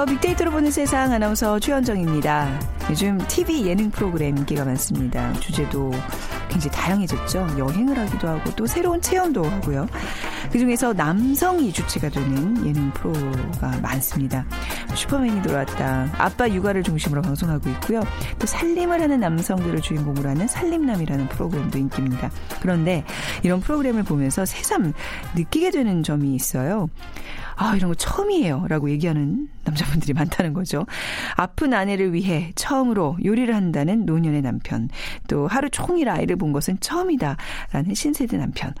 안녕하세요. 빅데이터로 보는 세상 아나운서 최현정입니다. 요즘 TV 예능 프로그램 인기가 많습니다. 주제도 굉장히 다양해졌죠. 여행을 하기도 하고 또 새로운 체험도 하고요. 그중에서 남성이 주체가 되는 예능 프로가 많습니다. 슈퍼맨이 돌아왔다. 아빠 육아를 중심으로 방송하고 있고요. 또 살림을 하는 남성들을 주인공으로 하는 살림남이라는 프로그램도 인기입니다. 그런데 이런 프로그램을 보면서 새삼 느끼게 되는 점이 있어요. 아, 이런 거 처음이에요. 라고 얘기하는 남자분들이 많다는 거죠. 아픈 아내를 위해 처음으로 요리를 한다는 노년의 남편. 또 하루 종일 아이를 본 것은 처음이다. 라는 신세대 남편.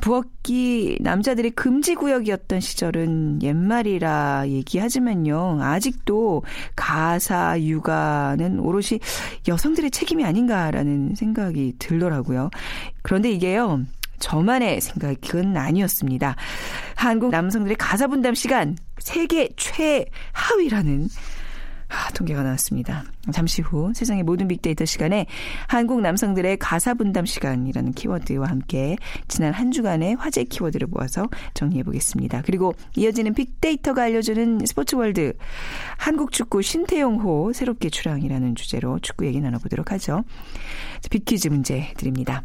부엌이 남자들의 금지 구역이었던 시절은 옛말이라 얘기하지만요. 아직도 가사, 육아는 오롯이 여성들의 책임이 아닌가라는 생각이 들더라고요. 그런데 이게요. 저만의 생각은 아니었습니다. 한국 남성들의 가사 분담 시간 세계 최하위라는 아, 통계가 나왔습니다. 잠시 후 세상의 모든 빅데이터 시간에 한국 남성들의 가사 분담 시간이라는 키워드와 함께 지난 한 주간의 화제 키워드를 모아서 정리해 보겠습니다. 그리고 이어지는 빅데이터가 알려주는 스포츠 월드 한국 축구 신태용호 새롭게 출항이라는 주제로 축구 얘기 나눠보도록 하죠. 빅퀴즈 문제 드립니다.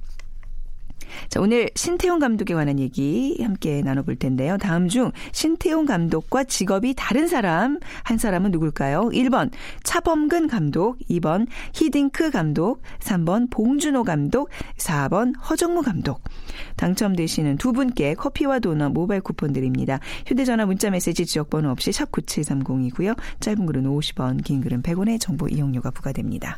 자, 오늘 신태용 감독에 관한 얘기 함께 나눠볼 텐데요. 다음 중 신태용 감독과 직업이 다른 사람, 한 사람은 누굴까요? 1번 차범근 감독, 2번 히딩크 감독, 3번 봉준호 감독, 4번 허정무 감독. 당첨되시는 두 분께 커피와 도넛 모바일 쿠폰 드립니다. 휴대전화 문자메시지 지역번호 없이 샵 9730이고요. 짧은 글은 50원, 긴 글은 100원의 정보 이용료가 부과됩니다.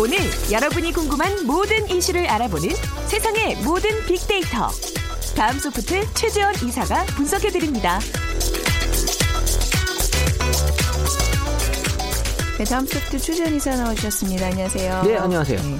오늘 여러분이 궁금한 모든 이슈를 알아보는 세상의 모든 빅데이터. 다음 소프트 최재원 이사가 분석해드립니다. 네, 다음 소프트 최재원 이사 나와주셨습니다. 안녕하세요. 네, 안녕하세요. 네.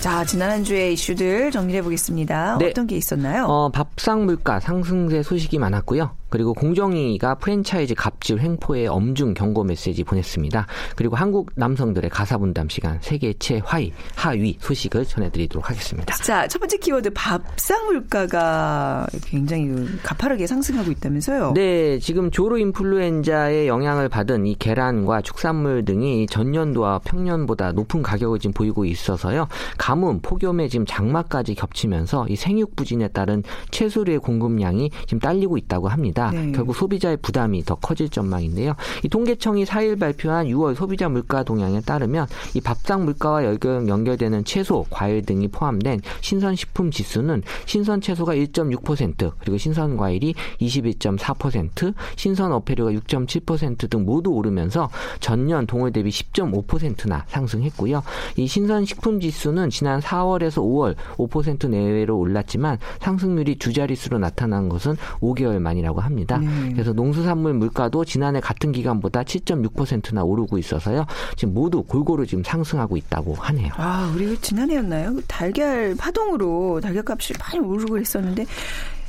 자, 지난 한 주의 이슈들 정리해 보겠습니다. 네. 어떤 게 있었나요? 어, 밥상 물가 상승세 소식이 많았고요. 그리고 공정위가 프랜차이즈 갑질 횡포에 엄중 경고 메시지 보냈습니다. 그리고 한국 남성들의 가사 분담 시간 세계 최하위 하위 소식을 전해드리도록 하겠습니다. 자, 첫 번째 키워드 밥상 물가가 굉장히 가파르게 상승하고 있다면서요? 네, 지금 조로 인플루엔자의 영향을 받은 이 계란과 축산물 등이 전년도와 평년보다 높은 가격을 지금 보이고 있어서요. 가뭄, 폭염에 지금 장마까지 겹치면서 이 생육 부진에 따른 채소류의 공급량이 지금 딸리고 있다고 합니다. 있다. 네. 결국 소비자의 부담이 더 커질 전망인데요. 이 통계청이 4일 발표한 6월 소비자 물가 동향에 따르면 이 밥상 물가와 연결, 되는 채소, 과일 등이 포함된 신선 식품 지수는 신선 채소가 1.6% 그리고 신선 과일이 21.4% 신선 어패류가 6.7%등 모두 오르면서 전년 동월 대비 10.5%나 상승했고요. 이 신선 식품 지수는 지난 4월에서 5월 5% 내외로 올랐지만 상승률이 두 자릿수로 나타난 것은 5개월 만이라고 합니다. 합니다. 네. 그래서 농수산물 물가도 지난해 같은 기간보다 7.6%나 오르고 있어서요. 지금 모두 골고루 지금 상승하고 있다고 하네요. 아, 우리 지난해였나요? 달걀 파동으로 달걀값이 많이 오르고 했었는데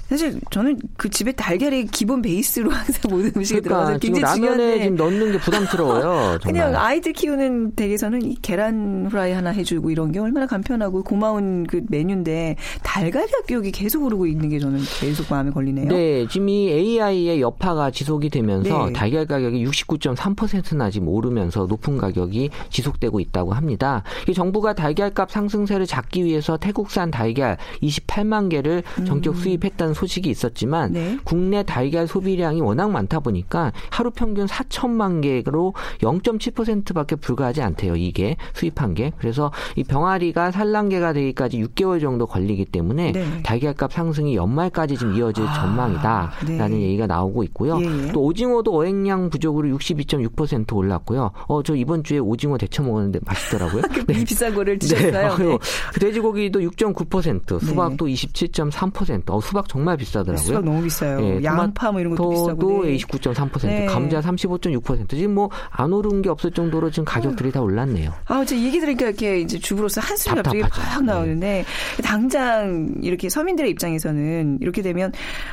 사실 저는 그 집에 달걀이 기본 베이스로 항상 모든 음식에 그러니까 들어가서 굉장히 라면에 중요한데 지금 넣는 게 부담스러워요. 그냥 아이들 키우는 댁에서는 이 계란 후라이 하나 해주고 이런 게 얼마나 간편하고 고마운 그 메뉴인데 달걀 가격이 계속 오르고 있는 게 저는 계속 마음에 걸리네요. 네, 지금 이 AI의 여파가 지속이 되면서 네. 달걀 가격이 69.3%나 지금 오르면서 높은 가격이 지속되고 있다고 합니다. 정부가 달걀값 상승세를 잡기 위해서 태국산 달걀 28만 개를 전격 음. 수입했다는 소식이 있었지만 네. 국내 달걀 소비량이 워낙 많다 보니까 하루 평균 4천만 개로 0.7%밖에 불과하지 않대요. 이게 수입한 게. 그래서 이 병아리가 산란계가 되기까지 6개월 정도 걸리기 때문에 네. 달걀값 상승이 연말까지 좀 이어질 아, 전망이다라는 네. 얘기가 나오고 있고요. 예, 예. 또 오징어도 어획량 부족으로 62.6% 올랐고요. 어 저 이번 주에 오징어 데쳐 먹었는데 맛있더라고요. 그 네. 비싼 거를 드셨어요. 네. 네. 돼지고기도 6.9%, 수박도 27.3%. 어, 수박 정말 정말 비싸더라고요. 수박 너무 비싸요. 예, 양파 뭐 이런 것도 비싸고. 네. 29.3%, 네. 감자 35.6%. 지금 뭐 안 오른 게 없을 정도로 지금 가격들이 어. 다 올랐네요. 아, 제 얘기 들으니까 이렇게 이제 주부로서 한숨이 갑자기 팍 나오는데 네. 당장 이렇게 서민들의 입장에서는 이렇게 되면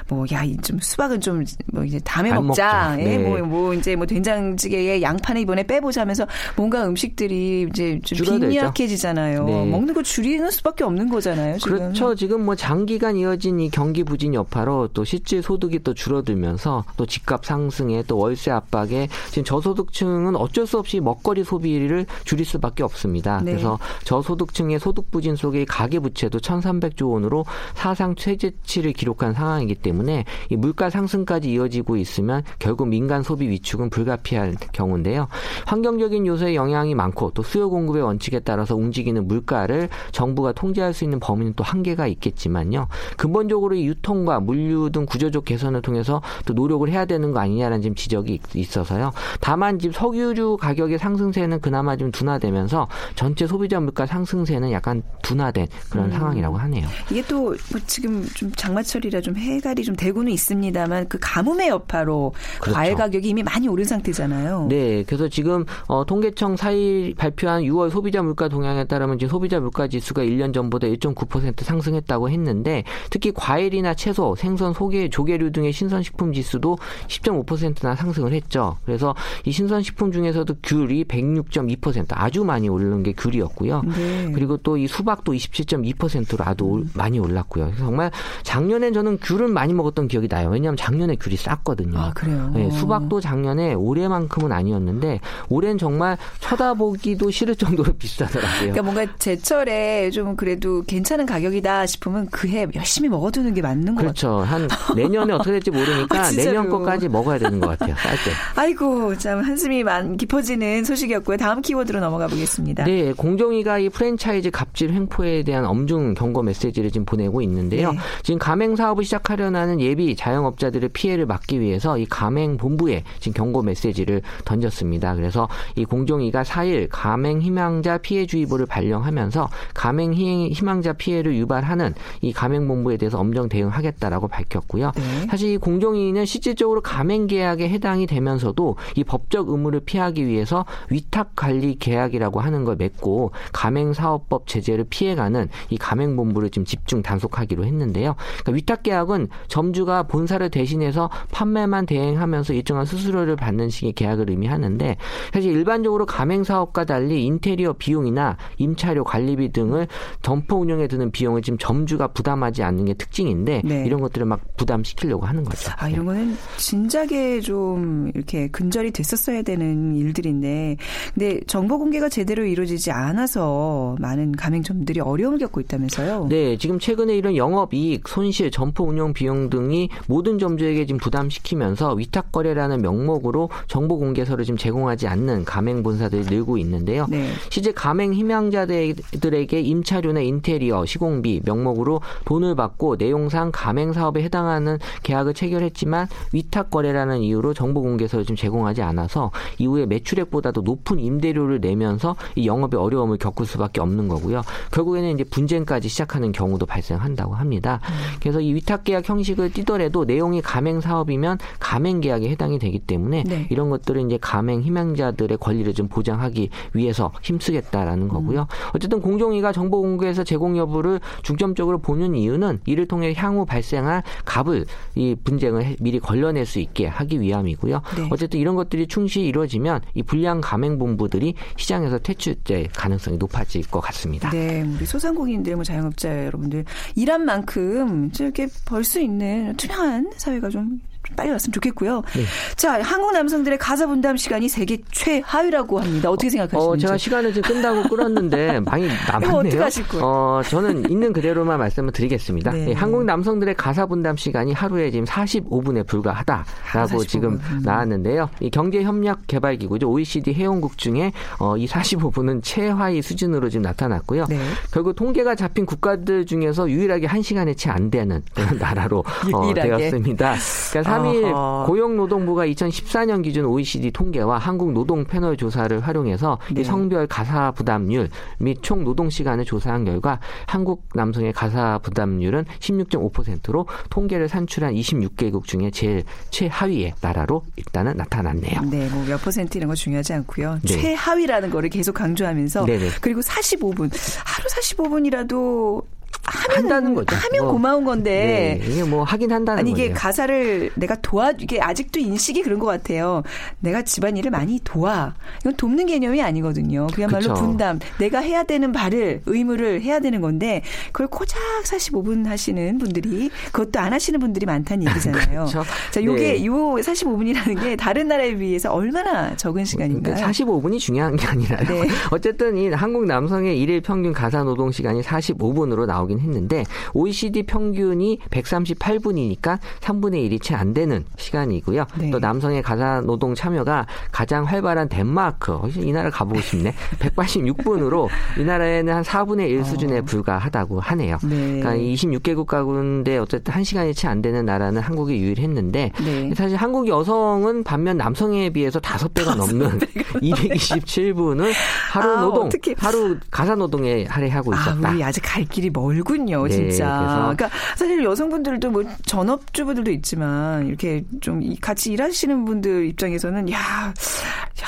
뭐 야, 좀 수박은 좀 뭐 이제 다음에 먹자. 예, 뭐, 뭐 이제 뭐 된장찌개에 양파는 이번에 빼보자면서 뭔가 음식들이 이제 좀 빈약해지잖아요. 네. 먹는 거 줄이는 수밖에 없는 거잖아요. 지금. 그렇죠. 지금 뭐 장기간 이어진 이 경기 부진 여파로 또 실질 소득이 또 줄어들면서 또 집값 상승에 또 월세 압박에 지금 저소득층은 어쩔 수 없이 먹거리 소비를 줄일 수밖에 없습니다. 네. 그래서 저소득층의 소득 부진 속에 가계 부채도 1,300조 원으로 사상 최저치를 기록한 상황이기 때문에 이 물가 상승까지 이어지고 있으면 결국 민간 소비 위축은 불가피할 경우인데요. 환경적인 요소의 영향이 많고 또 수요 공급의 원칙에 따라서 움직이는 물가를 정부가 통제할 수 있는 범위는 또 한계가 있겠지만요. 근본적으로 이 유통 과 물류 등 구조적 개선을 통해서 또 노력을 해야 되는 거 아니냐라는 지금 지적이 있어서요. 다만 지금 석유류 가격의 상승세는 그나마 좀 둔화되면서 전체 소비자 물가 상승세는 약간 둔화된 그런 음. 상황이라고 하네요. 이게 또 뭐 지금 좀 장마철이라 좀 해갈이 좀 되고는 있습니다만 그 가뭄의 여파로 그렇죠. 과일 가격이 이미 많이 오른 상태잖아요. 네, 그래서 지금 어, 통계청 4일 발표한 6월 소비자 물가 동향에 따르면 지금 소비자 물가 지수가 1년 전보다 1.9% 상승했다고 했는데 특히 과일이나 채소, 생선, 소개, 조개류 등의 신선식품 지수도 10.5%나 상승을 했죠. 그래서 이 신선식품 중에서도 귤이 106.2% 아주 많이 오르는 게 귤이었고요. 네. 그리고 또 이 수박도 27.2%로 아주 음. 많이 올랐고요. 정말 작년엔 저는 귤을 많이 먹었던 기억이 나요. 왜냐하면 작년에 귤이 쌌거든요. 아, 그래요? 네, 수박도 작년에 올해만큼은 아니었는데 올해는 정말 쳐다보기도 싫을 정도로 비싸더라고요. 그러니까 뭔가 제철에 좀 그래도 괜찮은 가격이다 싶으면 그해 열심히 먹어두는 게 맞는 것 그렇죠. 같아요. 그렇죠. 한 내년에 어떻게 될지 모르니까 아, 내년 거까지 먹어야 되는 것 같아요. 쌀 때. 아이고 참 한숨이 많 깊어지는 소식이었고요. 다음 키워드로 넘어가 보겠습니다. 네, 공정위가 이 프랜차이즈 갑질 횡포에 대한 엄중 경고 메시지를 지금 보내고 있는데요. 네. 지금 가맹 사업을 시작하려는 예비 자영업자들의 피해를 막기 위해서 이 가맹 본부에 지금 경고 메시지를 던졌습니다. 그래서 이 공정위가 4일 가맹 희망자 피해 주의보를 발령하면서 가맹 희망자 피해를 유발하는 이 가맹 본부에 대해서 엄정 대응 하겠다라고 밝혔고요. 네. 사실 이 공정위는 실질적으로 가맹 계약에 해당이 되면서도 이 법적 의무를 피하기 위해서 위탁 관리 계약이라고 하는 걸 맺고 가맹 사업법 제재를 피해가는 이 가맹 본부를 지금 집중 단속하기로 했는데요. 그러니까 위탁 계약은 점주가 본사를 대신해서 판매만 대행하면서 일정한 수수료를 받는 식의 계약을 의미하는데 사실 일반적으로 가맹 사업과 달리 인테리어 비용이나 임차료 관리비 등을 점포 운영에 드는 비용을 지금 점주가 부담하지 않는 게 특징인데 네. 이런 것들을 막 부담시키려고 하는 거죠. 아 이런 거는 진작에 좀 이렇게 근절이 됐었어야 되는 일들인데 근데 정보 공개가 제대로 이루어지지 않아서 많은 가맹점들이 어려움을 겪고 있다면서요? 네, 지금 최근에 이런 영업 이익, 손실, 점포 운영 비용 등이 모든 점주에게 지금 부담시키면서 위탁 거래라는 명목으로 정보 공개서를 지금 제공하지 않는 가맹 본사들이 늘고 있는데요. 네. 실제 가맹 희망자들에게 임차료나 인테리어, 시공비 명목으로 돈을 받고 내용상 가맹 사업에 해당하는 계약을 체결했지만 위탁 거래라는 이유로 정보 공개서를 지금 제공하지 않아서 이후에 매출액보다도 높은 임대료를 내면서 이 영업에 어려움을 겪을 수밖에 없는 거고요. 결국에는 이제 분쟁까지 시작하는 경우도 발생한다고 합니다. 음. 그래서 이 위탁 계약 형식을 띠더라도 내용이 가맹 사업이면 가맹 계약에 해당이 되기 때문에 네. 이런 것들은 이제 가맹 희망자들의 권리를 좀 보장하기 위해서 힘쓰겠다라는 거고요. 음. 어쨌든 공정위가 정보 공개에서 제공 여부를 중점적으로 보는 이유는 이를 통해 향후 발생할 갑을 이 분쟁을 미리 걸러낼 수 있게 하기 위함이고요. 네. 어쨌든 이런 것들이 충실히 이루어지면 이 불량 가맹 본부들이 시장에서 퇴출될 가능성이 높아질 것 같습니다. 네, 우리 소상공인들, 뭐 자영업자 여러분들 일한 만큼 이렇게 벌 수 있는 투명한 사회가 좀 빨리 왔으면 좋겠고요. 네. 자, 한국 남성들의 가사 분담 시간이 세계 최하위라고 합니다. 어떻게 생각하시는지? 어, 제가 시간을 지금 끝나고 끌었는데 많이 남았네요. 어떻게 하실 거예요? 어, 저는 있는 그대로만 말씀을 드리겠습니다. 네. 네, 한국 남성들의 가사 분담 시간이 하루에 지금 45분에 불과하다라고 45분. 지금 음. 나왔는데요. 이 경제협력개발기구죠. OECD 회원국 중에 어, 이 45분은 최하위 수준으로 지금 나타났고요. 네. 결국 통계가 잡힌 국가들 중에서 유일하게 1시간에 채 안 되는 나라로 어, 되었습니다. 그러니까 3일 고용노동부가 2014년 기준 OECD 통계와 한국 노동 패널 조사를 활용해서 네. 성별 가사 부담률 및 총 노동 시간을 조사한 결과 한국 남성의 가사 부담률은 16.5%로 통계를 산출한 26개국 중에 제일 최하위의 나라로 일단은 나타났네요. 네, 뭐 몇 퍼센트 이런 거 중요하지 않고요. 네. 최하위라는 거를 계속 강조하면서 네네. 그리고 45분 하루 45분이라도 하면, 한다는 거죠. 하면 뭐, 고마운 건데. 네, 이게 뭐 하긴 한다는 아니 이게 거네요. 가사를 내가 도와 이게 아직도 인식이 그런 것 같아요. 내가 집안일을 많이 도와. 이건 돕는 개념이 아니거든요. 그야말로 그쵸. 분담. 내가 해야 되는 바를 의무를 해야 되는 건데 그걸 코작 45분 하시는 분들이 그것도 안 하시는 분들이 많다는 얘기잖아요. 그쵸. 자, 요게 네. 요 45분이라는 게 다른 나라에 비해서 얼마나 적은 시간인가요? 45분이 중요한 게 아니라요. 네. 어쨌든 이 한국 남성의 일일 평균 가사 노동 시간이 45분으로 나오긴 나오긴 했는데 OECD 평균이 138분이니까 3분의 1이 채 안 되는 시간이고요. 네. 또 남성의 가사 노동 참여가 가장 활발한 덴마크, 이 나라 가보고 싶네. 186분으로 이 나라에는 한 4분의 1 수준에 어. 불과하다고 하네요. 네. 그러니까 26개국 가운데 어쨌든 1시간이 채 안 되는 나라는 한국이 유일했는데 네. 사실 한국 여성은 반면 남성에 비해서 5배가 넘는 227분을 하루 아, 노동, 어떡해. 하루 가사 노동에 할애하고 있었다. 아, 우리 아직 갈 길이 멀 멀군요, 네, 진짜. 그러니까 사실 여성분들도 뭐 전업주부들도 있지만 이렇게 좀 같이 일하시는 분들 입장에서는 야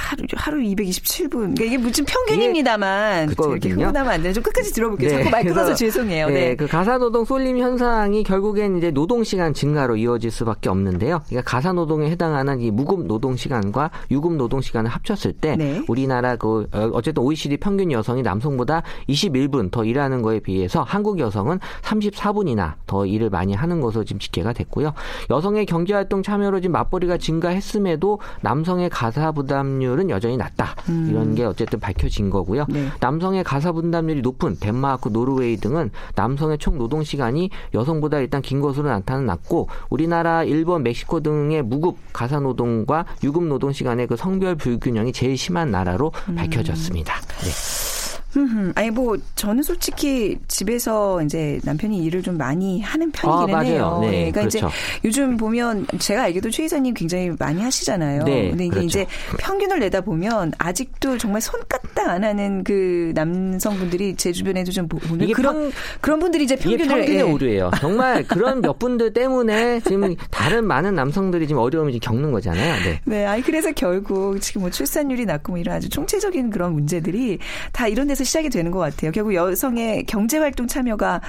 하루 하루 227분. 그러니까 이게 무슨 평균입니다만 이렇게 흥분하면 안 되죠. 좀 끝까지 들어볼게요. 네, 자꾸 말 끊어서 죄송해요. 네, 네. 그 가사 노동 쏠림 현상이 결국엔 이제 노동 시간 증가로 이어질 수밖에 없는데요. 그러니까 가사 노동에 해당하는 이 무급 노동 시간과 유급 노동 시간을 합쳤을 때 네. 우리나라 그 어, 어쨌든 OECD 평균 여성이 남성보다 21분 더 일하는 거에 비해서 한국 여성은 34분이나 더 일을 많이 하는 것으로 지금 집계가 됐고요. 여성의 경제활동 참여로 지금 맞벌이가 증가했음에도 남성의 가사 부담률 은 여전히 낮다. 음. 이런 게 어쨌든 밝혀진 거고요. 네. 남성의 가사 부담률이 높은 덴마크, 노르웨이 등은 남성의 총 노동 시간이 여성보다 일단 긴 것으로 나타났고 우리나라, 일본, 멕시코 등의 무급 가사 노동과 유급 노동 시간의 그 성별 불균형이 제일 심한 나라로 음. 밝혀졌습니다. 네. 아니 뭐 저는 솔직히 집에서 이제 남편이 일을 좀 많이 하는 편이기는 아, 해요. 네, 네, 그러니까 그렇죠. 이제 요즘 보면 제가 알기도 최 이사님 굉장히 많이 하시잖아요. 네, 근데 이게 그렇죠. 이제 평균을 내다 보면 아직도 정말 손까딱 안 하는 그 남성분들이 제 주변에도 좀 보면 그런 평, 그런 분들이 이제 평균을 이게 평균의 예. 오류예요. 정말 그런 몇 분들 때문에 지금 다른 많은 남성들이 지금 어려움을 지금 겪는 거잖아요. 네. 네, 아니 그래서 결국 지금 뭐 출산율이 낮고 뭐 이런 아주 총체적인 그런 문제들이 다 이런 데서 시작이 되는 것 같아요. 결국 여성의 경제활동 참여가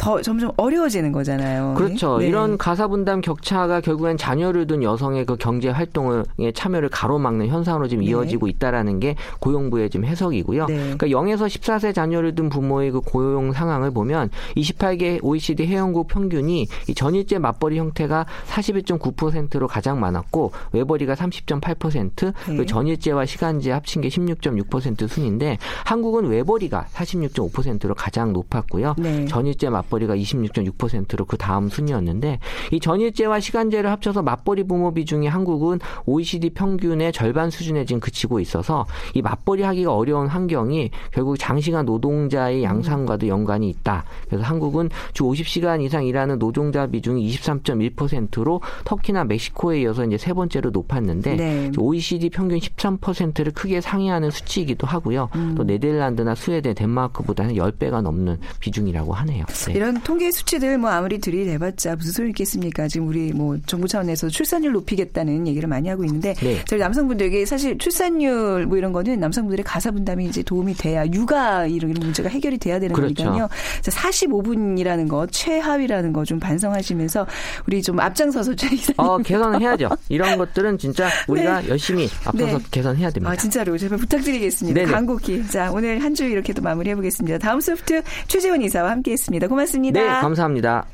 더 점점 어려워지는 거잖아요. 그렇죠. 네. 이런 가사 분담 격차가 결국엔 자녀를 둔 여성의 그 경제 활동에 참여를 가로막는 현상으로 지금 네. 이어지고 있다라는 게 고용부의 지금 해석이고요. 네. 그러니까 0에서 14세 자녀를 둔 부모의 그 고용 상황을 보면 28개 OECD 회원국 평균이 이 전일제 맞벌이 형태가 41.9%로 가장 많았고 외벌이가 30.8%, 네. 전일제와 시간제 합친 게 16.6% 순인데 한국은 외벌이가 46.5%로 가장 높았고요. 네. 전일제 맞 맞벌이가 26.6%로 그 다음 순이었는데 이 전일제와 시간제를 합쳐서 맞벌이 부모 비중이 한국은 OECD 평균의 절반 수준에 지금 그치고 있어서 이 맞벌이 하기가 어려운 환경이 결국 장시간 노동자의 양상과도 연관이 있다. 그래서 한국은 주 50시간 이상 일하는 노동자 비중이 23.1%로 터키나 멕시코에 이어서 이제 세 번째로 높았는데 네. OECD 평균 13%를 크게 상회하는 수치이기도 하고요. 음. 또 네덜란드나 스웨덴, 덴마크보다는 10배가 넘는 비중이라고 하네요. 네. 이런 통계 수치들 뭐 아무리 들이대봤자 무슨 소리 있겠습니까? 지금 우리 뭐 정부 차원에서 출산율 높이겠다는 얘기를 많이 하고 있는데 네. 저희 남성분들에게 사실 출산율 뭐 이런 거는 남성분들의 가사 분담이 이제 도움이 돼야 육아 이런 문제가 해결이 돼야 되는 그렇죠. 거니까요. 45분이라는 거 최하위라는 거 좀 반성하시면서 우리 좀 앞장서서 저희 어, 개선해야죠. 이런 것들은 진짜 우리가 네. 열심히 앞서서 네. 개선해야 됩니다. 아, 진짜로 제발 부탁드리겠습니다. 네네. 간곡히. 자, 오늘 한 주 이렇게 또 마무리해 보겠습니다. 다음 소프트 최재원 이사와 함께 했습니다. 고맙습니다. 고맙습니다. 네, 감사합니다.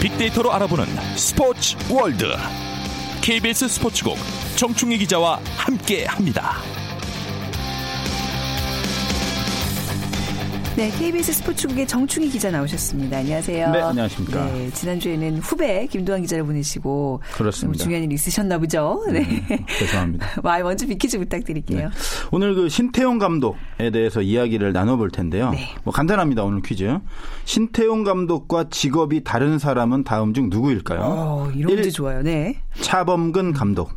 빅데이터로 알아보는 스포츠 월드. KBS 스포츠국 정충희 기자와 함께 합니다. 네, KBS 스포츠국의 정충희 기자 나오셨습니다. 안녕하세요. 네, 안녕하십니까. 네, 지난주에는 후배 김도환 기자를 보내시고 그렇습니다. 중요한 일 있으셨나 보죠. 네. 음, 죄송합니다. 와, 먼저 비키즈 부탁드릴게요. 네. 오늘 그 신태용 감독에 대해서 이야기를 나눠볼 텐데요. 네. 뭐 간단합니다. 오늘 퀴즈. 신태용 감독과 직업이 다른 사람은 다음 중 누구일까요? 어, 이런 문제 좋아요. 네. 차범근 감독.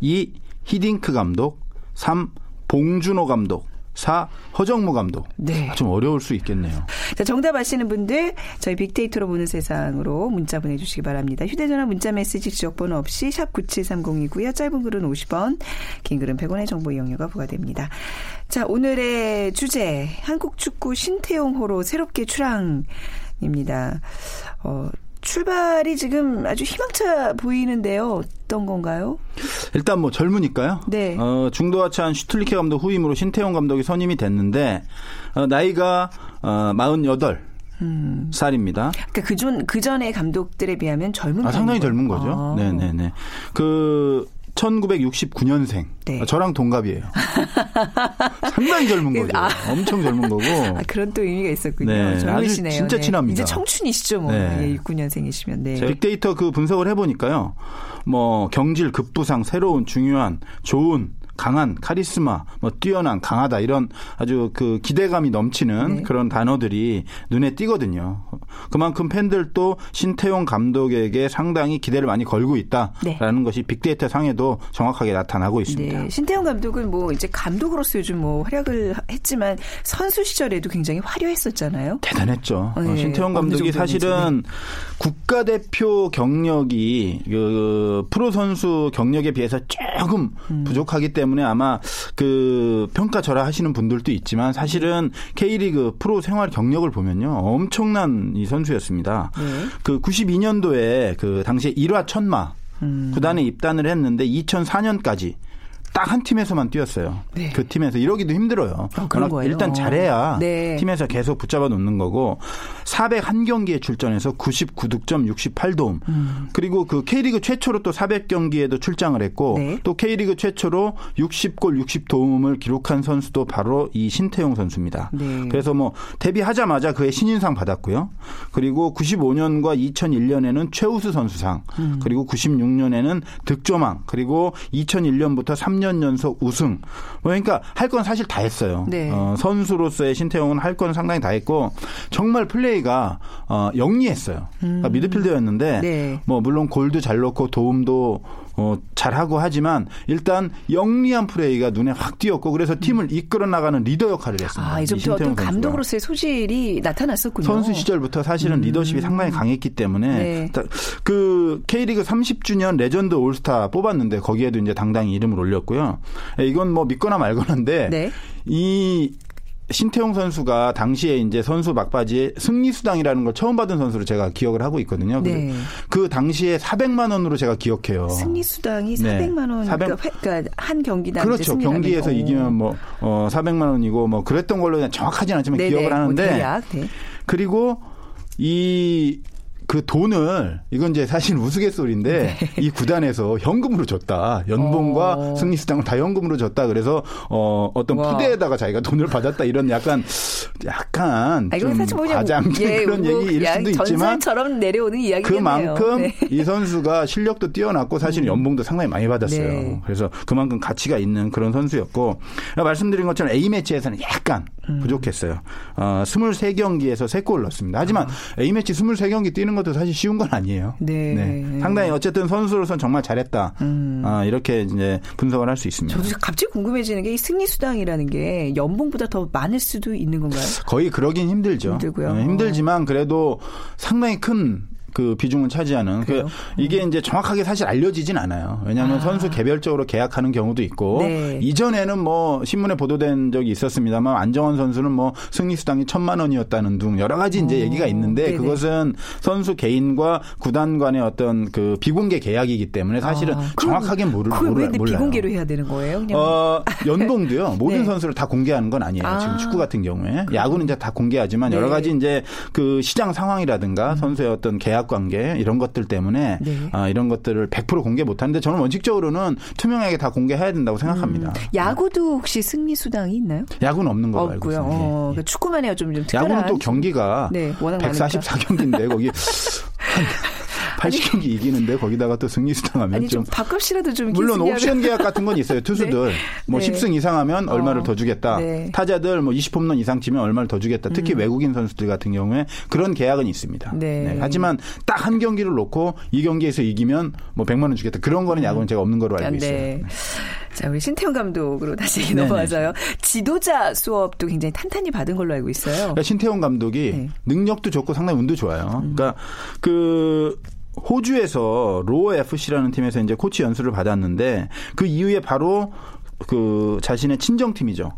2. 히딩크 감독. 3. 봉준호 감독. 4. 허정무 감독. 네. 좀 어려울 수 있겠네요. 자, 정답 아시는 분들 저희 빅데이터로 보는 세상으로 문자 보내주시기 바랍니다. 휴대전화 문자 메시지 지역번호 없이 샵 9730이고요. 짧은 글은 50원, 긴 글은 100원의 정보 이용료가 부과됩니다. 자, 오늘의 주제 한국 축구 신태용 호로 새롭게 출항입니다. 어, 출발이 지금 아주 희망차 보이는데요. 어떤 건가요? 일단 뭐 젊으니까요. 네. 어, 중도하차한 슈틀리케 감독 후임으로 신태용 감독이 선임이 됐는데 어, 나이가 어, 48. 음. 살입니다. 그러니까 그전 그 전에 감독들에 비하면 젊은 아, 상당히 젊은 거죠. 아. 네네네. 그 1969년생. 네. 아, 저랑 동갑이에요. 상당히 젊은 그, 거죠. 아. 엄청 젊은 거고. 아, 그런 또 의미가 있었군요. 네. 젊으시네요. 진짜 네. 친합니다. 이제 청춘이시죠, 뭐. 네. 예, 69년생이시면. 네. 빅데이터 그 분석을 해보니까요. 뭐 경질 급부상, 새로운 중요한 좋은 강한 카리스마, 뭐 뛰어난 강하다 이런 아주 그 기대감이 넘치는 네. 그런 단어들이 눈에 띄거든요. 그만큼 팬들도 신태용 감독에게 상당히 기대를 많이 걸고 있다라는 네. 것이 빅데이터 상에도 정확하게 나타나고 있습니다. 네. 신태용 감독은 뭐 이제 감독으로서 요즘 뭐 활약을 했지만 선수 시절에도 굉장히 화려했었잖아요. 대단했죠. 네. 신태용 감독이 사실은 국가대표 경력이 그 프로 선수 경력에 비해서 조금 음. 부족하기 때문에 때문에 아마 그 평가절하 하시는 분들도 있지만 사실은 K리그 프로 생활 경력을 보면요. 엄청난 이 선수였습니다. 네. 그 92년도에 그 당시에 1화 천마 음. 구단에 입단을 했는데 2004년까지 딱 한 팀에서만 뛰었어요. 네. 그 팀에서 이러기도 힘들어요. 어, 그런 거예요. 일단 잘해야 네. 팀에서 계속 붙잡아 놓는 거고 401경기에 출전해서 99득점 68도움. 음. 그리고 그 K리그 최초로 또 400경기에도 출장을 했고 네. 또 K리그 최초로 60골 60도움을 기록한 선수도 바로 이 신태용 선수입니다. 네. 그래서 뭐 데뷔하자마자 그의 신인상 받았고요. 그리고 95년과 2001년에는 최우수 선수상, 음. 그리고 96년에는 득점왕, 그리고 2001년부터 3년 3년 연속 우승. 뭐 그러니까 할 건 사실 다 했어요. 네. 어, 선수로서의 신태용은 할 건 상당히 다 했고 정말 플레이가 어, 영리했어요. 그러니까 음. 미드필더였는데 네. 뭐 물론 골도 잘 넣고 도움도 어, 잘하고 하지만 일단 영리한 플레이가 눈에 확 띄었고 그래서 팀을 이끌어 나가는 리더 역할을 했습니다. 아, 이제부터 어떤 감독으로서의 소질이 나타났었군요. 선수 시절부터 사실은 음. 리더십이 상당히 강했기 때문에 네. 그 K리그 30주년 레전드 올스타 뽑았는데 거기에도 이제 당당히 이름을 올렸고요. 예, 이건 뭐 믿거나 말거나인데 네. 이 신태용 선수가 당시에 이제 선수 막바지에 승리 수당이라는 걸 처음 받은 선수로 제가 기억을 하고 있거든요. 네. 그 당시에 400만 원으로 제가 기억해요. 승리 수당이 400만 원. 400... 그러니까, 그러니까 한 경기당 그렇죠. 경기에서 이기면 뭐 어, 400만 원이고 뭐 그랬던 걸로 정확하지는 않지만 네네. 기억을 하는데 뭐 대략, 네. 그리고 이 그 돈을 이건 이제 사실 우스갯소리인데 네. 이 구단에서 현금으로 줬다. 연봉과 어. 승리 수당을 다 현금으로 줬다. 그래서 어 어떤 와. 푸대에다가 자기가 돈을 받았다 이런 약간 약간 아, 좀 과장된 예, 그런 뭐 얘기일 수도 있지만 전처럼 내려오는 이야기겠네요. 그만큼 네. 이 선수가 실력도 뛰어났고 사실 음. 연봉도 상당히 많이 받았어요. 네. 그래서 그만큼 가치가 있는 그런 선수였고 말씀드린 것처럼 A 매치에서는 약간 음. 부족했어요. 어 23경기에서 3골 넣었습니다. 하지만 아. A 매치 23경기 뛰는 것도 사실 쉬운 건 아니에요. 네. 네. 상당히 어쨌든 선수로서는 정말 잘했다. 음. 아, 이렇게 이제 분석을 할 수 있습니다. 저도 갑자기 궁금해지는 게 이 승리 수당이라는 게 연봉보다 더 많을 수도 있는 건가요? 거의 그러긴 힘들죠. 힘들고요. 네, 힘들지만 그래도 상당히 큰 그 비중을 차지하는 그 이게 이제 정확하게 사실 알려지진 않아요. 왜냐하면 아. 선수 개별적으로 계약하는 경우도 있고 네. 이전에는 뭐 신문에 보도된 적이 있었습니다만 안정원 선수는 뭐 승리 수당이 천만 원이었다는 등 여러 가지 이제 오. 얘기가 있는데 네네. 그것은 선수 개인과 구단 간의 어떤 그 비공개 계약이기 때문에 사실은 아. 정확하게 모를 몰라요. 비공개로 해야 되는 거예요? 그냥. 어, 연봉도요. 모든 네. 선수를 다 공개하는 건 아니에요. 아. 지금 축구 같은 경우에 야구는 이제 다 공개하지만 여러 네. 가지 이제 그 시장 상황이라든가 음. 선수의 어떤 계약 계약 관계 이런 것들 때문에 네. 아, 이런 것들을 100% 공개 못 하는데 저는 원칙적으로는 투명하게 다 공개해야 된다고 생각합니다. 음, 야구도 혹시 승리 수당이 있나요? 야구는 없는 걸로 알고. 있습니다. 예, 어, 예. 그러니까 축구만 해요. 좀, 좀 특별한. 야구는 또 경기가 네, 워낙 많으니까. 144 경기인데 거기 한 80경기 이기는데 거기다가 또 승리 수당하면 아니 좀 좀 밥값이라도 좀 물론 옵션 계약 같은 건 있어요. 투수들 뭐 네. 10승 이상하면 얼마를 어. 더 주겠다. 네. 타자들 뭐 20홈런 이상 치면 얼마를 더 주겠다. 특히 음. 외국인 선수들 같은 경우에 그런 계약은 있습니다. 네. 하지만 딱 한 경기를 놓고 이 경기에서 이기면 뭐 100만 원 주겠다. 그런 거는 야구는 제가 없는 걸로 알고 있어요. 네. 자, 우리 신태용 감독으로 다시 네네. 넘어와서요. 지도자 수업도 굉장히 탄탄히 받은 걸로 알고 있어요. 그러니까 신태용 감독이 네. 음. 능력도 좋고 상당히 운도 좋아요. 그러니까 그 호주에서 로어 FC라는 팀에서 이제 코치 연수를 받았는데 그 이후에 바로 그 자신의 친정팀이죠.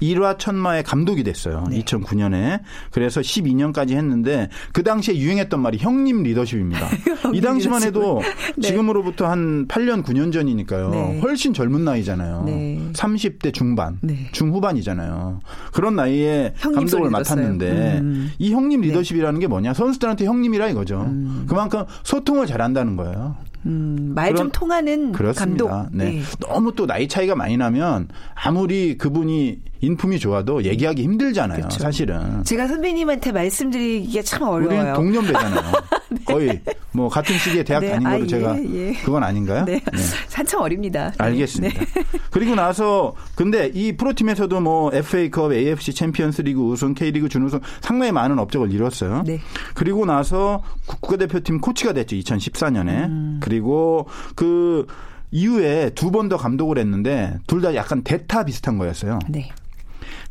일화 천마의 감독이 됐어요. 네. 2009년에. 그래서 12년까지 했는데 그 당시에 유행했던 말이 형님 리더십입니다. 이 당시만 해도 네. 지금으로부터 한 8년 9년 전이니까요. 네. 훨씬 젊은 나이잖아요. 네. 30대 중반, 네. 중후반이잖아요. 그런 나이에 감독을 맡았는데. 음. 이 형님 리더십이라는 게 뭐냐? 선수들한테 형님이라 이거죠. 음. 그만큼 소통을 잘한다는 거예요. 음, 말좀 그런- 통하는 그렇습니다. 감독. 네. 너무 또 나이 차이가 많이 나면 아무리 그분이 인품이 좋아도 얘기하기 힘들잖아요. 그렇죠. 사실은. 제가 선배님한테 말씀드리기가 참 어려워요. 우리는 동년배잖아요. 거의 뭐 같은 시기에 대학 네. 다닌 거로 아, 예, 제가 예. 그건 아닌가요? 네. 한참 어립니다. 네. 알겠습니다. 그리고 나서 근데 이 프로팀에서도 뭐 FA컵, AFC 챔피언스리그 우승, K리그 준우승 상당히 많은 업적을 이뤘어요. 네. 그리고 나서 국가대표팀 코치가 됐죠. 2014년에. 음. 그리고 그 이후에 두 번 더 감독을 했는데 둘 다 약간 대타 비슷한 거였어요. 네.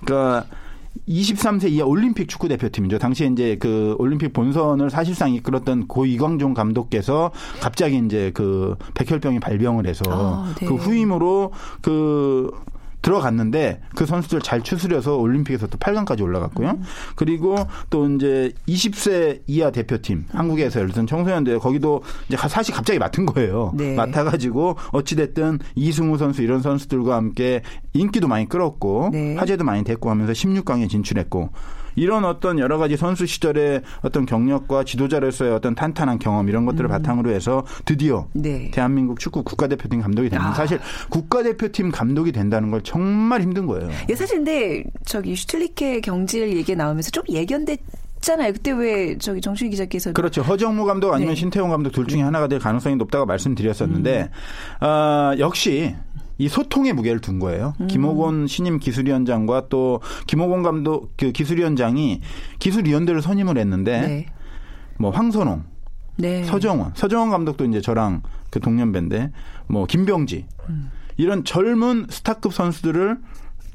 그러니까 23세 이하 올림픽 축구 대표팀이죠. 당시에 이제 그 올림픽 본선을 사실상 이끌었던 고 이광종 감독께서 갑자기 이제 그 백혈병이 발병을 해서 아, 네. 그 후임으로 그 들어갔는데 그 선수들 잘 추스려서 올림픽에서 또 8강까지 올라갔고요. 음. 그리고 또 이제 20세 이하 대표팀 한국에서 예를 들면 청소년대 거기도 이제 사실 갑자기 맡은 거예요. 네. 맡아가지고 어찌됐든 이승우 선수 이런 선수들과 함께 인기도 많이 끌었고 네. 화제도 많이 됐고 하면서 16강에 진출했고 이런 어떤 여러 가지 선수 시절의 어떤 경력과 지도자로서의 어떤 탄탄한 경험 이런 것들을 바탕으로 해서 드디어 음. 네. 대한민국 축구 국가대표팀 감독이 됐는데 아. 사실 국가대표팀 감독이 된다는 걸 정말 힘든 거예요. 예, 사실 근데 저기 슈틀리케 경질 얘기 나오면서 좀 예견됐 잖아요. 그때 왜 저기 정춘희 기자께서 그렇죠. 허정무 감독 아니면 네. 신태용 감독 둘 중에 하나가 될 가능성이 높다고 말씀드렸었는데 아, 역시 이 소통의 무게를 둔 거예요. 음. 김호곤 신임 기술위원장과 또 김호곤 감독 그 기술위원장이 기술위원들을 선임을 했는데 네. 뭐 황선홍, 네. 서정원, 서정원 감독도 이제 저랑 그 동년배인데 뭐 김병지 음. 이런 젊은 스타급 선수들을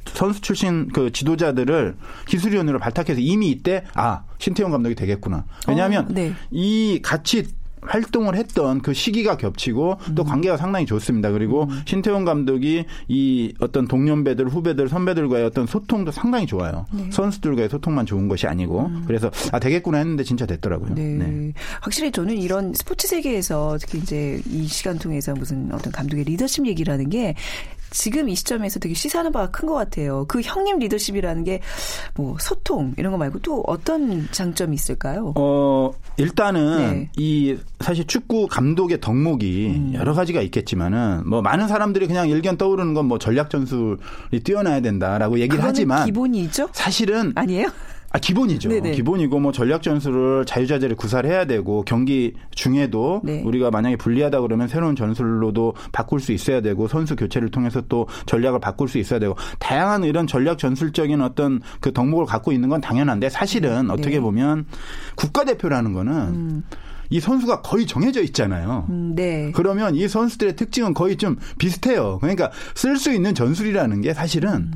선수 출신 그 지도자들을 기술위원으로 발탁해서 이미 이때 아 신태용 감독이 되겠구나. 왜냐하면 어, 네. 이 같이 활동을 했던 그 시기가 겹치고 음. 또 관계가 상당히 좋습니다. 그리고 신태용 감독이 이 어떤 동년배들, 후배들, 선배들과의 어떤 소통도 상당히 좋아요. 네. 선수들과의 소통만 좋은 것이 아니고 그래서 아 되겠구나 했는데 진짜 됐더라고요. 네. 네. 확실히 저는 이런 스포츠 세계에서 특히 이제 이 시간 통해서 무슨 어떤 감독의 리더십 얘기라는 게 지금 이 시점에서 되게 시사하는 바가 큰 것 같아요. 그 형님 리더십이라는 게 뭐 소통 이런 거 말고 또 어떤 장점이 있을까요? 어, 일단은 네. 음. 이 사실 축구 감독의 덕목이 여러 가지가 있겠지만은 뭐 많은 사람들이 그냥 일견 떠오르는 건 뭐 전략 전술이 뛰어나야 된다라고 얘기를 하지만 기본이죠? 사실은 아니에요? 아, 기본이죠. 네네. 기본이고 뭐 전략 전술을 자유자재를 구사해야 되고 경기 중에도 네. 우리가 만약에 불리하다 그러면 새로운 전술로도 바꿀 수 있어야 되고 선수 교체를 통해서 또 전략을 바꿀 수 있어야 되고 다양한 이런 전략 전술적인 어떤 그 덕목을 갖고 있는 건 당연한데 사실은 어떻게 네. 보면 국가대표라는 거는 이 선수가 거의 정해져 있잖아요. 음, 네. 그러면 이 선수들의 특징은 거의 좀 비슷해요. 그러니까 쓸 수 있는 전술이라는 게 사실은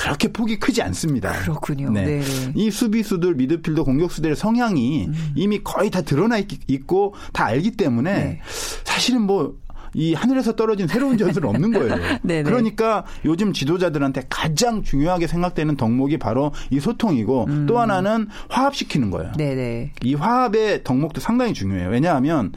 그렇게 폭이 크지 않습니다. 음. 그렇군요. 네. 네. 이 수비수들, 미드필더, 공격수들의 성향이 이미 거의 다 드러나 있- 있고 다 알기 때문에 네. 사실은 뭐이 하늘에서 떨어진 새로운 전술은 없는 거예요. 네네. 그러니까 요즘 지도자들한테 가장 중요하게 생각되는 덕목이 바로 이 소통이고 음. 또 하나는 화합시키는 거예요. 네네. 이 화합의 덕목도 상당히 중요해요. 왜냐하면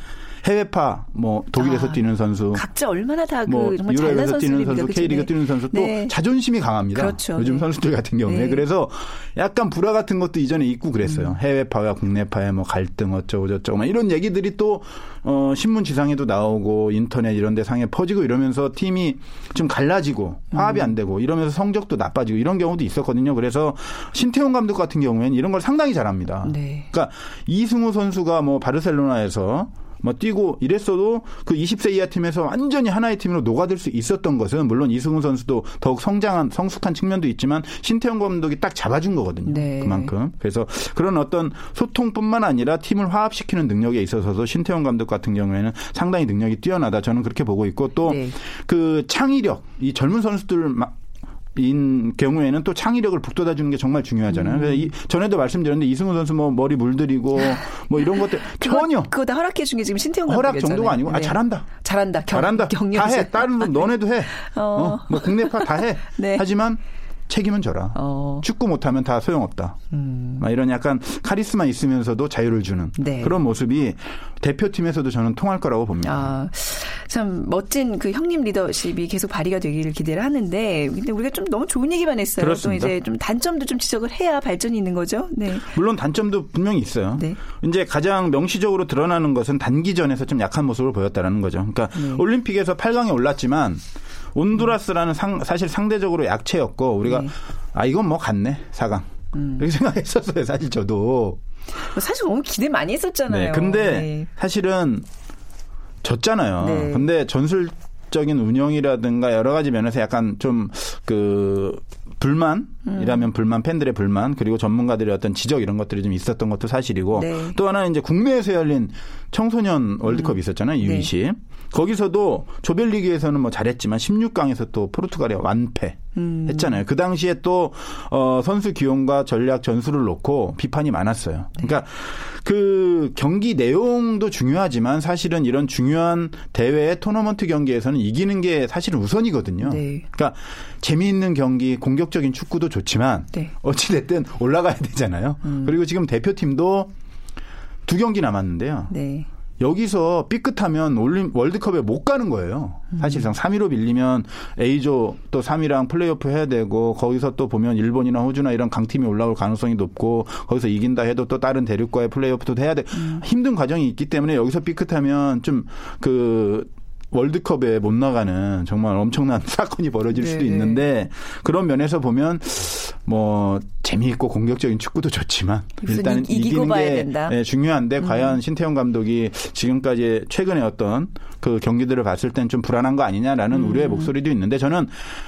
해외파 뭐 독일에서 아, 뛰는 선수 각자 얼마나 다그 뭐 정말 잘난 유럽에서 뛰는? 선수, 그쵸? K리그 네. 뛰는 선수 또 네. 자존심이 강합니다. 그렇죠. 요즘 네. 선수들 같은 경우에 네. 그래서 약간 불화 같은 것도 이전에 있고 그랬어요. 음. 해외파와 국내파의 뭐 갈등 어쩌고 저쩌고 막 이런 얘기들이 또 어, 신문 지상에도 나오고 인터넷 이런 데 상에 퍼지고 이러면서 팀이 좀 갈라지고 화합이 음. 안 되고 이러면서 성적도 나빠지고 이런 경우도 있었거든요. 그래서 신태용 감독 같은 경우에는 이런 걸 상당히 잘합니다. 네. 그러니까 이승우 선수가 뭐 바르셀로나에서 뭐 뛰고 이랬어도 그 20세 이하 팀에서 완전히 하나의 팀으로 녹아들 수 있었던 것은 물론 이승우 선수도 더욱 성장한 성숙한 측면도 있지만 신태용 감독이 딱 잡아준 거거든요. 네. 그만큼. 그래서 그런 어떤 소통뿐만 아니라 팀을 화합시키는 능력에 있어서도 신태용 감독 같은 경우에는 상당히 능력이 뛰어나다. 저는 그렇게 보고 있고 또 네. 그 창의력, 이 젊은 선수들 막 인 경우에는 또 창의력을 북돋아 주는 게 정말 중요하잖아요. 그래서 이, 전에도 말씀드렸는데 이승우 선수 뭐 머리 물들이고 뭐 이런 것들 전혀 그거 다 허락해 준 게 지금 신태용 허락 감독이었잖아요. 정도가 아니고 아 네. 잘한다. 잘한다. 경, 잘한다. 경력 다 해. 다른 분 너네도 해. 어. 어. 뭐 국내파 다 해. 네. 하지만 책임은 져라. 어. 축구 못하면 다 소용없다. 음. 막 이런 약간 카리스마 있으면서도 자유를 주는 네. 그런 모습이 대표팀에서도 저는 통할 거라고 봅니다. 아, 참 멋진 그 형님 리더십이 계속 발휘가 되기를 기대를 하는데 근데 우리가 좀 너무 좋은 얘기만 했어요. 그렇습니다. 또 이제 좀 단점도 좀 지적을 해야 발전이 있는 거죠. 네. 물론 단점도 분명히 있어요. 네. 이제 가장 명시적으로 드러나는 것은 단기전에서 좀 약한 모습을 보였다라는 거죠. 그러니까 네. 올림픽에서 8강에 올랐지만 온두라스라는 상, 사실 상대적으로 약체였고 우리가 네. 음. 아 이건 뭐 갔네 4강 이렇게 생각했었어요. 사실 저도. 뭐 사실 너무 기대 많이 했었잖아요. 네. 근데 네. 사실은 졌잖아요. 네. 근데 전술적인 운영이라든가 여러 가지 면에서 약간 좀 그 불만 이라면 음. 불만 팬들의 불만 그리고 전문가들의 어떤 지적 이런 것들이 좀 있었던 것도 사실이고 네. 또 하나는 이제 국내에서 열린 청소년 월드컵이 있었잖아요. 네. U20. 거기서도 조별리그에서는 뭐 잘했지만 16강에서 또 포르투갈에 완패 음. 했잖아요. 그 당시에 또 어, 선수 기용과 전략 전술을 놓고 비판이 많았어요. 네. 그러니까 그 경기 내용도 중요하지만 사실은 이런 중요한 대회 토너먼트 경기에서는 이기는 게 사실은 우선이거든요. 네. 그러니까 재미있는 경기, 공격적인 축구도 좋지만 네. 어찌 됐든 올라가야 되잖아요. 음. 그리고 지금 대표팀도 두 경기 남았는데요. 네. 여기서 삐끗하면 올림 월드컵에 못 가는 거예요. 사실상 3위로 밀리면 A조 또 3위랑 플레이오프 해야 되고 거기서 또 보면 일본이나 호주나 이런 강팀이 올라올 가능성이 높고 거기서 이긴다 해도 또 다른 대륙과의 플레이오프도 해야 돼. 힘든 과정이 있기 때문에 여기서 삐끗하면 좀그 월드컵에 못 나가는 정말 엄청난 사건이 벌어질 수도 네. 있는데 그런 면에서 보면 뭐 재미있고 공격적인 축구도 좋지만 일단은 이- 이기는 게. 예, 중요한데 음. 과연 신태용 감독이 지금까지 최근에 어떤 그 경기들을 봤을 땐 좀 불안한 거 아니냐라는 음. 우려의 목소리도 있는데 저는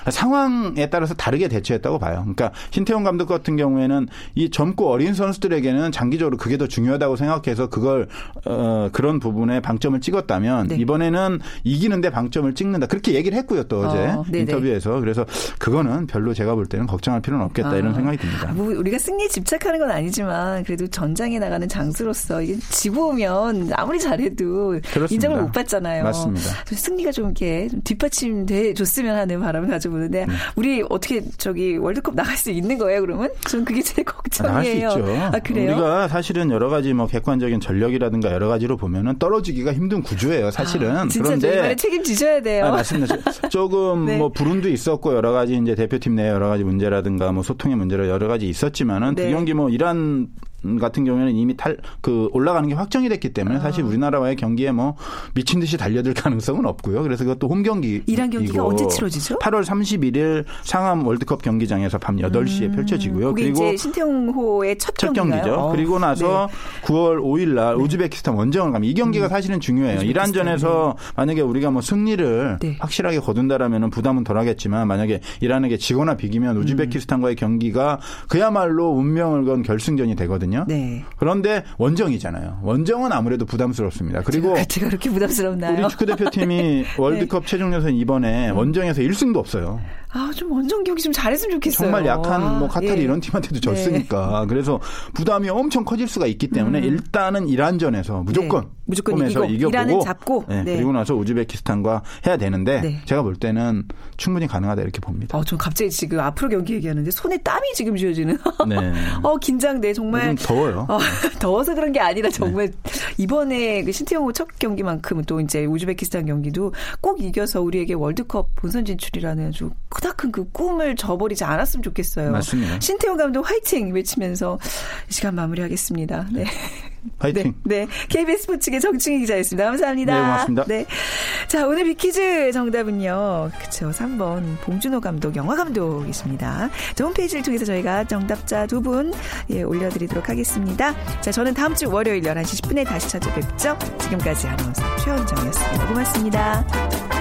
상황에 따라서 다르게 대처했다고 봐요. 그러니까 신태용 감독 같은 경우에는 이 젊고 어린 선수들에게는 장기적으로 그게 더 중요하다고 생각해서 그걸 어 그런 부분에 방점을 찍었다면 네. 이번에는 이 기는데 방점을 찍는다. 그렇게 얘기를 했고요 또 어제 어. 인터뷰에서 그래서 그거는 별로 제가 볼 때는 걱정할 필요는 없겠다 아. 이런 생각이 듭니다. 뭐 우리가 승리에 집착하는 건 아니지만 그래도 전장에 나가는 장수로서 이게 지고 오면 아무리 잘해도 그렇습니다. 인정을 못 받잖아요. 맞습니다. 승리가 좀 이렇게 좀 뒷받침돼 줬으면 하는 바람을 가져보는데 네. 우리 어떻게 저기 월드컵 나갈 수 있는 거예요? 그러면 전 그게 제일 나갈 수 걱정이에요. 있죠. 아 그래요? 우리가 사실은 여러 가지 뭐 객관적인 전력이라든가 여러 가지로 보면은 떨어지기가 힘든 구조예요. 사실은. 아, 그런데 이번에 책임지셔야 돼요. 아, 맞습니다. 조- 조금 네. 뭐 불운도 있었고 여러 가지 이제 대표팀 내 여러 가지 문제라든가 뭐 소통의 문제라 여러 가지 있었지만은 네. 두 경기 뭐 이란 같은 경우에는 이미 탈 그 올라가는 게 확정이 됐기 때문에 사실 아. 우리나라와의 경기에 뭐 미친 듯이 달려들 가능성은 없고요. 그래서 그것도 홈 경기 이란 경기가 언제 치러지죠? 8월 31일 상암 월드컵 경기장에서 밤 8시에 펼쳐지고요. 그게 그리고 이제 신태용호의 첫, 첫? 경기죠. 어, 그리고 나서 네. 9월 5일 날 우즈베키스탄 원정을 가면 이 경기가 사실은 중요해요. 이란전에서 만약에 우리가 뭐 승리를 네. 확실하게 거둔다라면 부담은 덜하겠지만 만약에 이란에게 지거나 비기면 우즈베키스탄과의 경기가 그야말로 운명을 건 결승전이 되거든요. 네. 그런데 원정이잖아요. 원정은 아무래도 부담스럽습니다. 그리고 제가, 그렇게 부담스럽나요? 우리 축구 대표팀이 월드컵 최종 예선 이번에 원정에서 1승도 없어요. 아, 좀 원정 경기 좀 잘했으면 좋겠어요. 정말 약한 뭐 카타르 예. 이런 팀한테도 졌으니까 네. 그래서 부담이 엄청 커질 수가 있기 때문에 일단은 이란전에서 무조건 네. 무조건 이기고, 이겨보고 잡고. 네, 네. 그리고 나서 우즈베키스탄과 해야 되는데 네. 제가 볼 때는 충분히 가능하다 이렇게 봅니다. 어, 전 갑자기 지금 앞으로 경기 얘기하는데 손에 땀이 지금 쥐어지는. 네. 어, 긴장돼. 정말. 더워요. 어, 더워서 그런 게 아니라 네. 정말 이번에 그 신태용 첫 경기만큼은 또 이제 우즈베키스탄 경기도 꼭 이겨서 우리에게 월드컵 본선 진출이라는 아주 크다큰 그 꿈을 저버리지 않았으면 좋겠어요. 맞습니다. 신태용 감독 화이팅 외치면서 이 시간 마무리하겠습니다. 네. 파이팅. 네, 네. KBS 스포츠의 정충희 기자였습니다. 감사합니다. 네, 고맙습니다. 네. 자, 오늘 Big 퀴즈 정답은요. 그쵸. 3번 봉준호 감독, 영화 감독이십니다. 자, 홈페이지를 통해서 저희가 정답자 두 분 예, 올려드리도록 하겠습니다. 자, 저는 다음 주 월요일 11시 10분에 다시 찾아뵙죠. 지금까지 아나운서 최원정이었습니다. 고맙습니다.